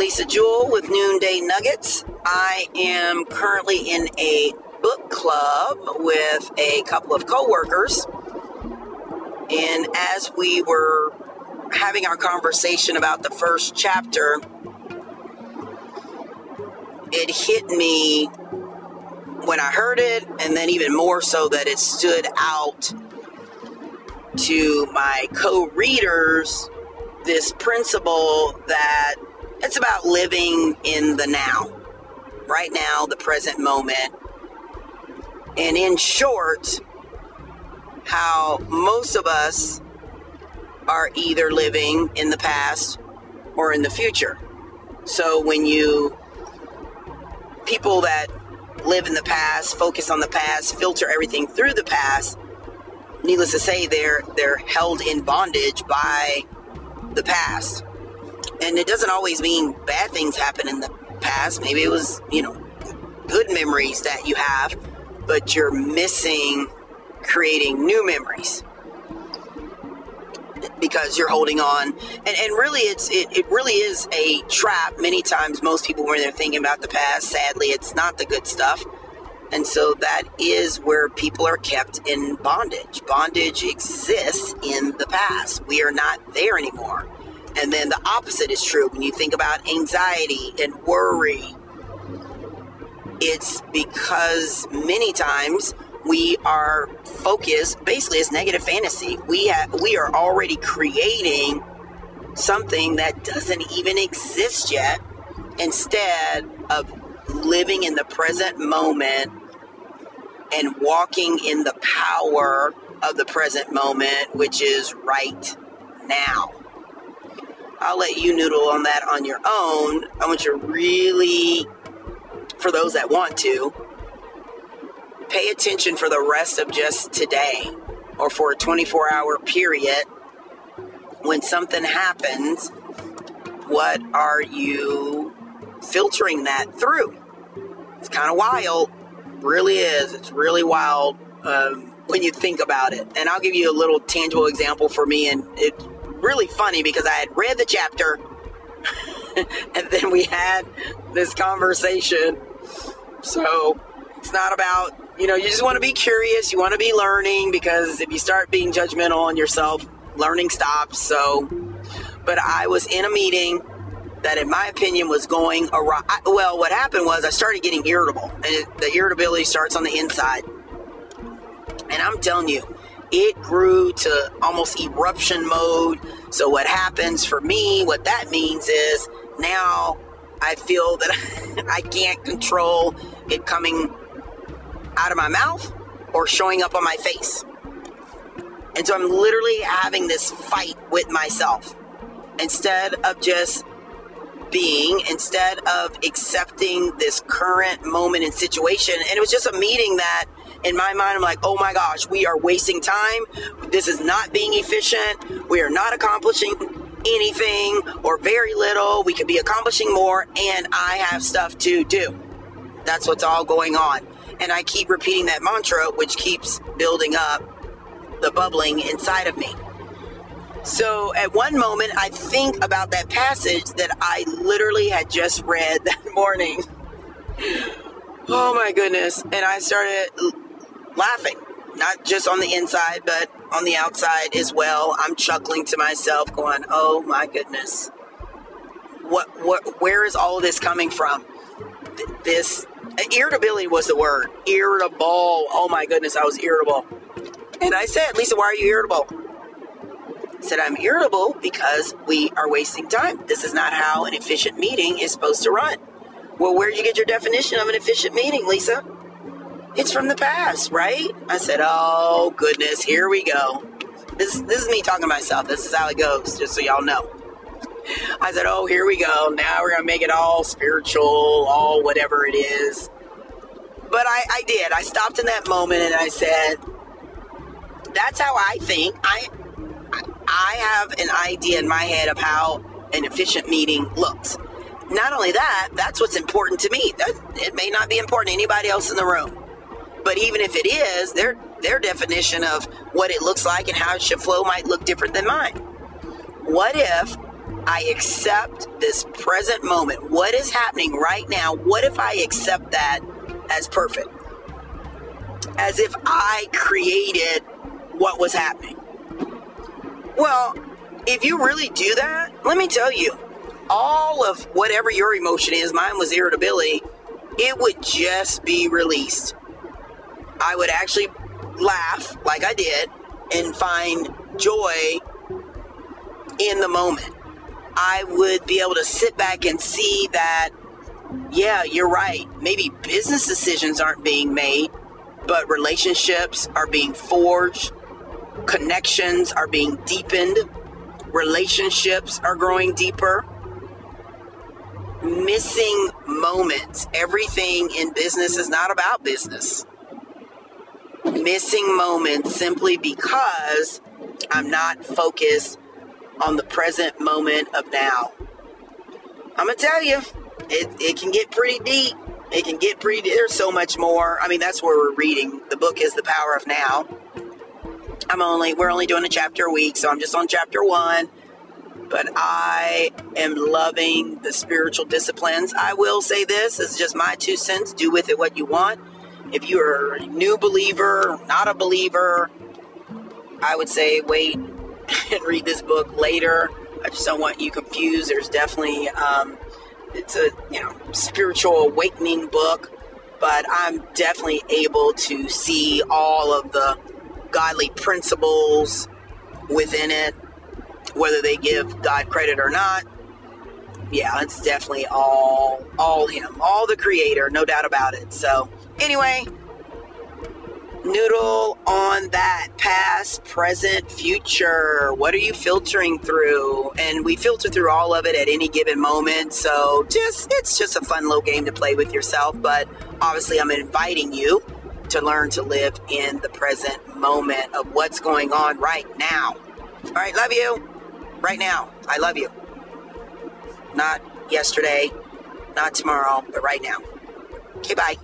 Lisa Jewell with Noonday Nuggets. I am currently in a book club with a couple of coworkers. And as we were having our conversation about the first chapter, it hit me when I heard it, and then even more so that it stood out to my co readers this principle that it's about living in the now, right now, the present moment. And in short, how most of us are either living in the past or in the future. So when you, people that live in the past, focus on the past, filter everything through the past, needless to say, they're, they're held in bondage by the past. And it doesn't always mean bad things happen in the past. Maybe it was, you know, good memories that you have, but you're missing creating new memories because you're holding on. And, and really it's it, it really is a trap. Many times most people when they're thinking about the past sadly it's not the good stuff. And so that is where people are kept in bondage. Bondage exists in the past. We are not there anymore and then the opposite is true. When you think about anxiety and worry it's because many times we are focused basically it's negative fantasy. We have we are already creating something that doesn't even exist yet instead of living in the present moment and walking in the power of the present moment which is right now i'll let you noodle on that on your own. I want you to really for those that want to pay attention for the rest of just today or for a 24 hour period. When something happens what are you filtering that through? It's kind of wild. Really is. It's really wild um, when you think about it. And i'll give you a little tangible example for me and it's really funny because i had read the chapter and then we had this conversation so it's not about you know, you just want to be curious. You want to be learning because if you start being judgmental on yourself, learning stops. So, but I was in a meeting that, in my opinion, was going awry. Well, what happened was I started getting irritable, and the irritability starts on the inside. And I'm telling you, it grew to almost eruption mode. So, what happens for me, what that means is now I feel that I can't control it coming out of my mouth or showing up on my face. And so I'm literally having this fight with myself instead of just being, instead of accepting this current moment and situation. And it was just a meeting that, in my mind, I'm like, oh my gosh, we are wasting time. This is not being efficient. We are not accomplishing anything or very little. We could be accomplishing more, and I have stuff to do. That's what's all going on. And I keep repeating that mantra, which keeps building up the bubbling inside of me. So at one moment, I think about that passage that I literally had just read that morning. Oh my goodness. And I started laughing, not just on the inside, but on the outside as well. I'm chuckling to myself, going, oh my goodness. What, what, where is all this coming from? This irritability was the word. Irritable. Oh my goodness, I was irritable. And I said, Lisa, why are you irritable? I said, I'm irritable because we are wasting time. This is not how an efficient meeting is supposed to run. Well, where'd you get your definition of an efficient meeting, Lisa? It's from the past, right? I said, Oh goodness, here we go. This, this is me talking to myself. This is how it goes, just so y'all know. I said, oh, here we go. Now we're going to make it all spiritual, all whatever it is. But I, I did. I stopped in that moment and I said, that's how I think. I, I have an idea in my head of how an efficient meeting looks. Not only that, that's what's important to me. That, it may not be important to anybody else in the room. But even if it is, their their definition of what it looks like and how it should flow might look different than mine. What if I accept this present moment. What is happening right now? What if I accept that as perfect? As if I created what was happening. Well, if you really do that, let me tell you, all of whatever your emotion is, mine was irritability, it would just be released. I would actually laugh like I did and find joy in the moment. I would be able to sit back and see that, yeah, you're right. Maybe business decisions aren't being made, but relationships are being forged, connections are being deepened, relationships are growing deeper. Missing moments. Everything in business is not about business. Missing moments simply because I'm not focused on the present moment of now. I'm gonna tell you, it, it can get pretty deep. It can get pretty. There's so much more. I mean, that's where we're reading. The book is the power of now. I'm only we're only doing a chapter a week, so I'm just on chapter one. But I am loving the spiritual disciplines. I will say this: it's just my two cents. Do with it what you want. If you're a new believer, not a believer, I would say wait and read this book later. I just don't want you confused. There's definitely um, it's a you know spiritual awakening book, but I'm definitely able to see all of the godly principles within it, whether they give God credit or not. Yeah, it's definitely all all him, all the creator, no doubt about it. So, anyway, noodle on that past, present, future. What are you filtering through? And we filter through all of it at any given moment. So just it's just a fun little game to play with yourself. But obviously, I'm inviting you to learn to live in the present moment of what's going on right now. All right, love you. Right now, I love you. Not yesterday, not tomorrow, but right now. Okay, bye.